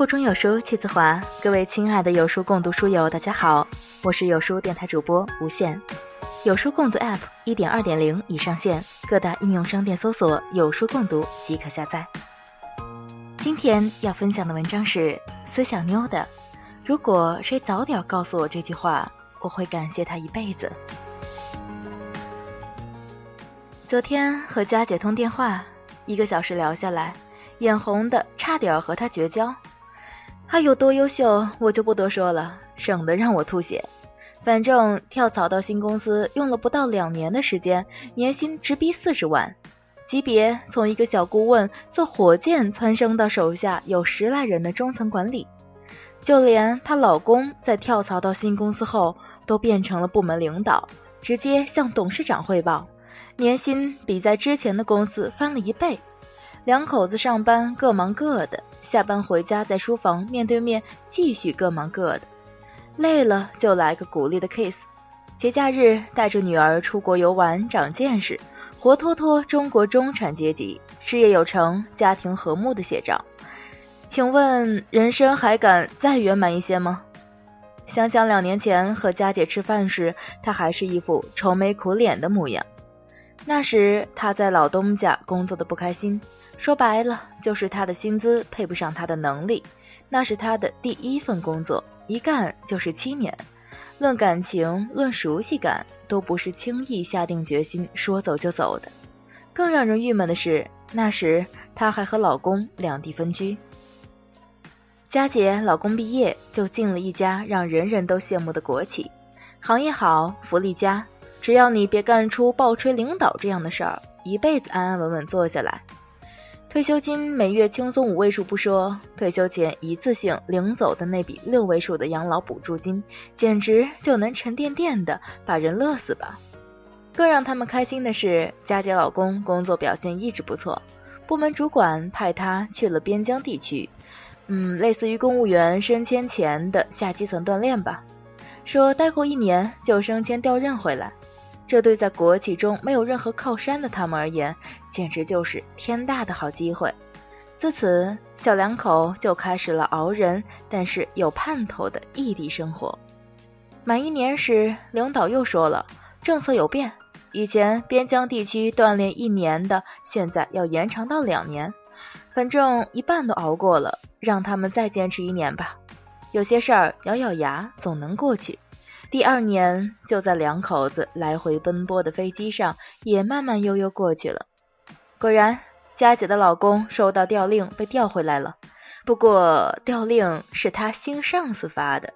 腹中有书气自华，各位亲爱的有书共读书友，大家好，我是有书电台主播吴限。有书共读 App 一点二点零已上线，各大应用商店搜索“有书共读”即可下载。今天要分享的文章是思想妞的。如果谁早点告诉我这句话，我会感谢他一辈子。昨天和佳姐通电话，一个小时聊下来，眼红的差点和她绝交。他有多优秀，我就不多说了，省得让我吐血。反正跳槽到新公司用了不到两年的时间，年薪直逼四十万，级别从一个小顾问做火箭蹿升到手下有十来人的中层管理。就连她老公在跳槽到新公司后，都变成了部门领导，直接向董事长汇报，年薪比在之前的公司翻了一倍。两口子上班各忙各的。下班回家，在书房面对面继续各忙各的，累了就来个鼓励的 kiss。节假日带着女儿出国游玩，长见识，活脱脱中国中产阶级事业有成、家庭和睦的写照。请问人生还敢再圆满一些吗？想想两年前和佳姐吃饭时，她还是一副愁眉苦脸的模样。那时她在老东家工作的不开心。说白了，就是他的薪资配不上他的能力。那是他的第一份工作，一干就是七年。论感情，论熟悉感，都不是轻易下定决心说走就走的。更让人郁闷的是，那时她还和老公两地分居。佳姐老公毕业就进了一家让人人都羡慕的国企，行业好，福利佳，只要你别干出暴吹领导这样的事儿，一辈子安安稳稳做下来。退休金每月轻松五位数不说，退休前一次性领走的那笔六位数的养老补助金，简直就能沉甸甸的把人乐死吧。更让他们开心的是，佳姐老公工作表现一直不错，部门主管派他去了边疆地区，嗯，类似于公务员升迁前的下基层锻炼吧。说待过一年就升迁调任回来。这对在国企中没有任何靠山的他们而言，简直就是天大的好机会。自此，小两口就开始了熬人但是有盼头的异地生活。满一年时，领导又说了，政策有变，以前边疆地区锻炼一年的，现在要延长到两年。反正一半都熬过了，让他们再坚持一年吧。有些事儿咬咬牙总能过去。第二年，就在两口子来回奔波的飞机上，也慢慢悠悠过去了。果然，佳姐的老公收到调令，被调回来了。不过，调令是他新上司发的，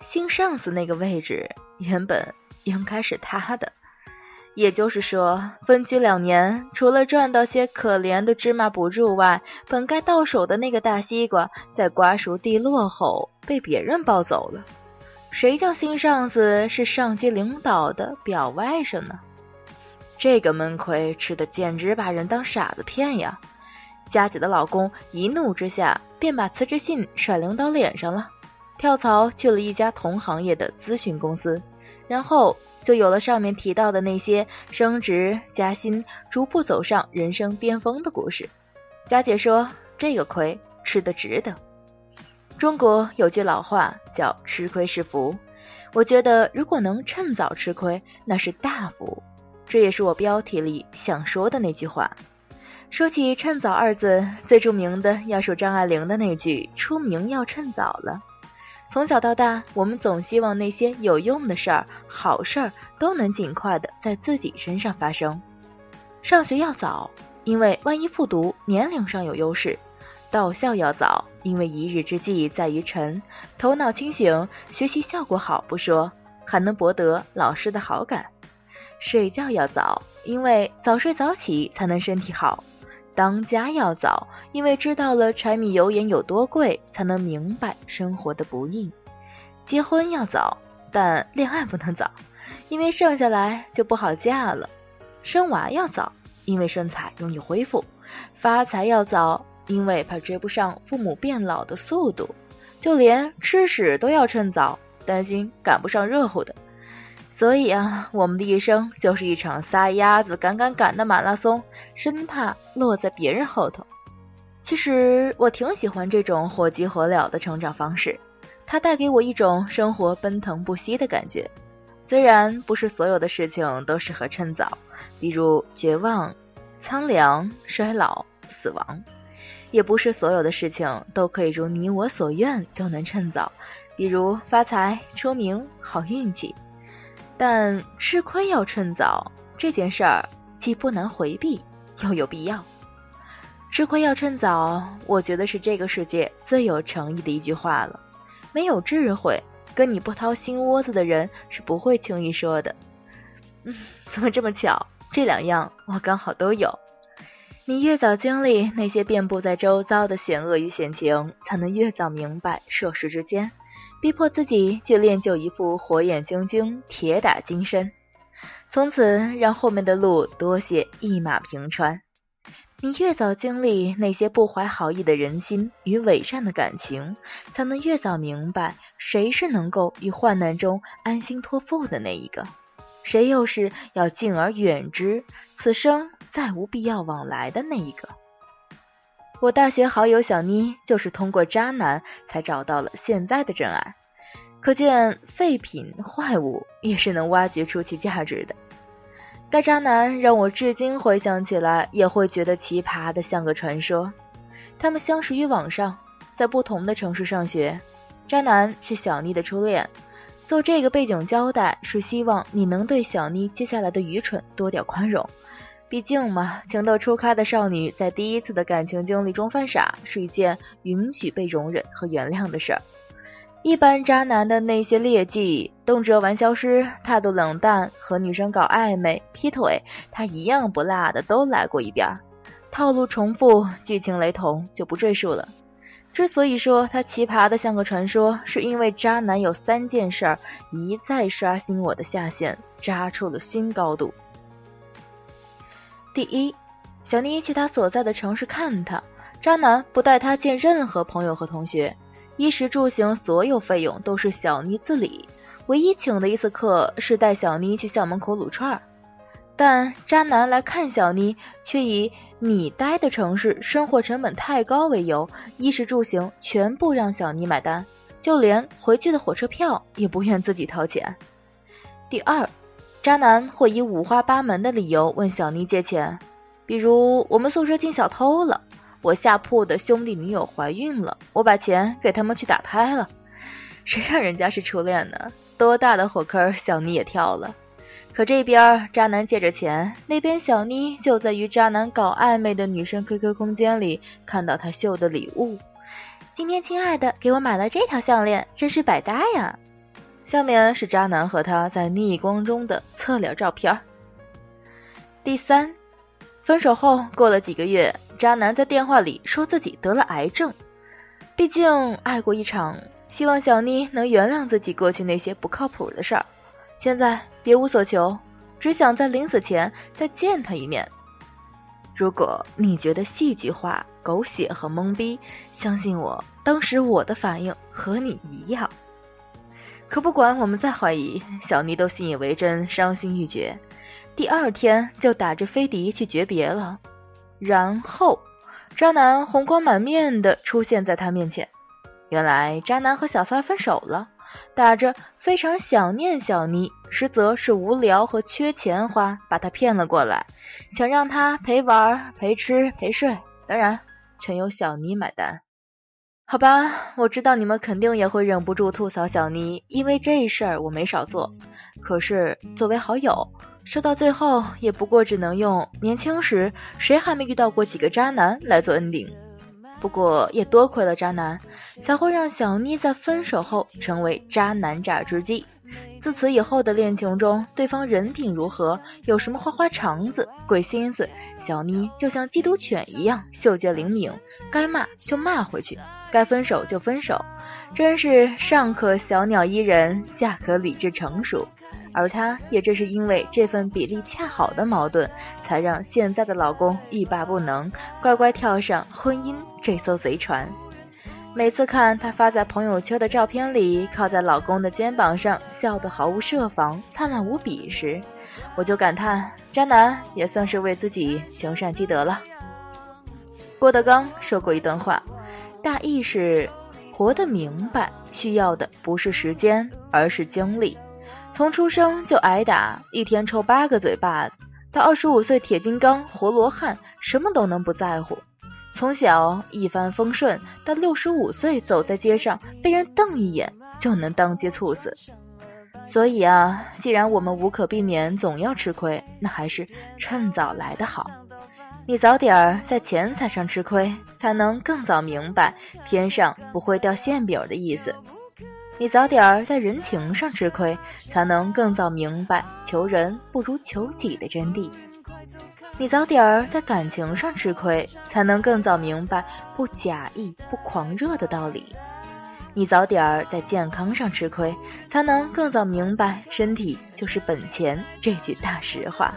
新上司那个位置原本应该是他的。也就是说，分居两年，除了赚到些可怜的芝麻补助外，本该到手的那个大西瓜，在瓜熟蒂落后，被别人抱走了。谁叫新上司是上级领导的表外甥呢？这个闷亏吃的简直把人当傻子骗呀！佳姐的老公一怒之下便把辞职信甩领导脸上了，跳槽去了一家同行业的咨询公司，然后就有了上面提到的那些升职加薪、逐步走上人生巅峰的故事。佳姐说：“这个亏吃的值得。”中国有句老话叫“吃亏是福”，我觉得如果能趁早吃亏，那是大福。这也是我标题里想说的那句话。说起“趁早”二字，最著名的要数张爱玲的那句“出名要趁早”了。从小到大，我们总希望那些有用的事儿、好事儿都能尽快的在自己身上发生。上学要早，因为万一复读，年龄上有优势。到校要早，因为一日之计在于晨，头脑清醒，学习效果好不说，还能博得老师的好感。睡觉要早，因为早睡早起才能身体好。当家要早，因为知道了柴米油盐有多贵，才能明白生活的不易。结婚要早，但恋爱不能早，因为剩下来就不好嫁了。生娃要早，因为身材容易恢复。发财要早。因为怕追不上父母变老的速度，就连吃屎都要趁早，担心赶不上热乎的。所以啊，我们的一生就是一场撒丫子赶赶赶的马拉松，生怕落在别人后头。其实我挺喜欢这种火急火燎的成长方式，它带给我一种生活奔腾不息的感觉。虽然不是所有的事情都适合趁早，比如绝望、苍凉、衰老、死亡；也不是所有的事情都可以如你我所愿就能趁早，比如发财、出名、好运气。但吃亏要趁早这件事儿，既不难回避，又有必要。吃亏要趁早，我觉得是这个世界最有诚意的一句话了。没有智慧。跟你不掏心窝子的人是不会轻易说的。嗯，怎么这么巧？这两样我刚好都有。你越早经历那些遍布在周遭的险恶与险情，才能越早明白涉世之间，逼迫自己去练就一副火眼金睛、铁打金身，从此让后面的路多些一马平川。你越早经历那些不怀好意的人心与伪善的感情，才能越早明白谁是能够于患难中安心托付的那一个，谁又是要敬而远之，此生再无必要往来的那一个。我大学好友小妮就是通过渣男才找到了现在的真爱，可见废品坏物也是能挖掘出其价值的。该渣男让我至今回想起来也会觉得奇葩的像个传说。他们相识于网上，在不同的城市上学。渣男是小妮的初恋。做这个背景交代是希望你能对小妮接下来的愚蠢多点宽容。毕竟嘛，情窦初开的少女在第一次的感情经历中犯傻是一件允许被容忍和原谅的事儿。一般渣男的那些劣迹，动辄玩消失、态度冷淡、和女生搞暧昧、劈腿，他一样不落的都来过一遍儿，套路重复、剧情雷同，就不赘述了。之所以说他奇葩的像个传说，是因为渣男有三件事儿一再刷新我的下限，渣出了新高度。第一，小妮去他所在的城市看他，渣男不带他见任何朋友和同学。衣食住行所有费用都是小妮自理，唯一请的一次课是带小妮去校门口撸串儿。但渣男来看小妮，却以你待的城市生活成本太高为由，衣食住行全部让小妮买单，就连回去的火车票也不愿自己掏钱。第二，渣男会以五花八门的理由问小妮借钱，比如我们宿舍进小偷了。我下铺的兄弟女友怀孕了，我把钱给他们去打胎了。谁让人家是初恋呢？多大的火坑，小妮也跳了。可这边渣男借着钱，那边小妮就在与渣男搞暧昧的女生 QQ 空间里看到他秀的礼物。今天亲爱的给我买了这条项链，真是百搭呀。下面是渣男和他在逆光中的侧脸照片。第三，分手后过了几个月。渣男在电话里说自己得了癌症，毕竟爱过一场，希望小妮能原谅自己过去那些不靠谱的事儿。现在别无所求，只想在临死前再见他一面。如果你觉得戏剧化、狗血和懵逼，相信我，当时我的反应和你一样。可不管我们再怀疑，小妮都信以为真，伤心欲绝，第二天就打着飞碟去诀别了。然后，渣男红光满面的出现在他面前。原来，渣男和小三分手了，打着非常想念小妮，实则是无聊和缺钱花，把他骗了过来，想让他陪玩、陪吃、陪睡，当然全由小妮买单。好吧，我知道你们肯定也会忍不住吐槽小妮，因为这事儿我没少做。可是作为好友。说到最后，也不过只能用年轻时谁还没遇到过几个渣男来做 ending。不过也多亏了渣男，才会让小妮在分手后成为渣男榨汁机。自此以后的恋情中，对方人品如何，有什么花花肠子、鬼心思，小妮就像缉毒犬一样嗅觉灵敏，该骂就骂回去，该分手就分手，真是上可小鸟依人，下可理智成熟。而她也正是因为这份比例恰好的矛盾，才让现在的老公欲罢不能，乖乖跳上婚姻这艘贼船。每次看她发在朋友圈的照片里，靠在老公的肩膀上，笑得毫无设防、灿烂无比时，我就感叹：渣男也算是为自己行善积德了。郭德纲说过一段话，大意是：活得明白，需要的不是时间，而是精力。从出生就挨打，一天抽八个嘴巴子，到二十五岁铁金刚、活罗汉，什么都能不在乎。从小一帆风顺，到六十五岁走在街上，被人瞪一眼就能当街猝死。所以啊，既然我们无可避免总要吃亏，那还是趁早来的好。你早点儿在钱财上吃亏，才能更早明白天上不会掉馅饼的意思；你早点儿在人情上吃亏，才能更早明白求人不如求己的真谛；你早点儿在感情上吃亏，才能更早明白不假意、不狂热的道理；你早点儿在健康上吃亏，才能更早明白身体就是本钱这句大实话。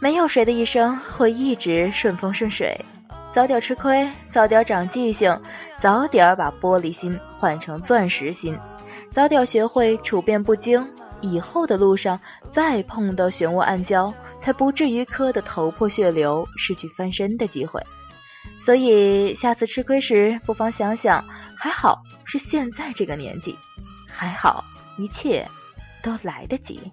没有谁的一生会一直顺风顺水，早点吃亏，早点长记性，早点把玻璃心换成钻石心，早点学会处变不惊，以后的路上再碰到漩涡暗礁，才不至于磕得头破血流，失去翻身的机会。所以下次吃亏时，不妨想想，还好是现在这个年纪，还好一切都来得及。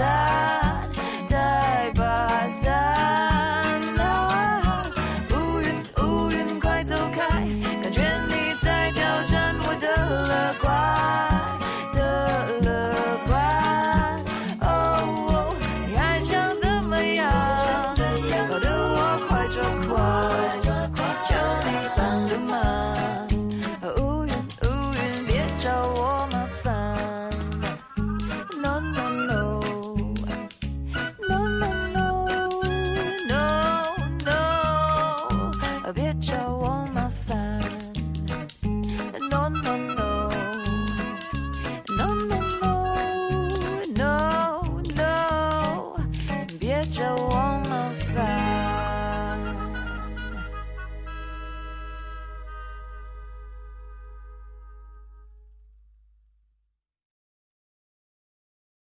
time.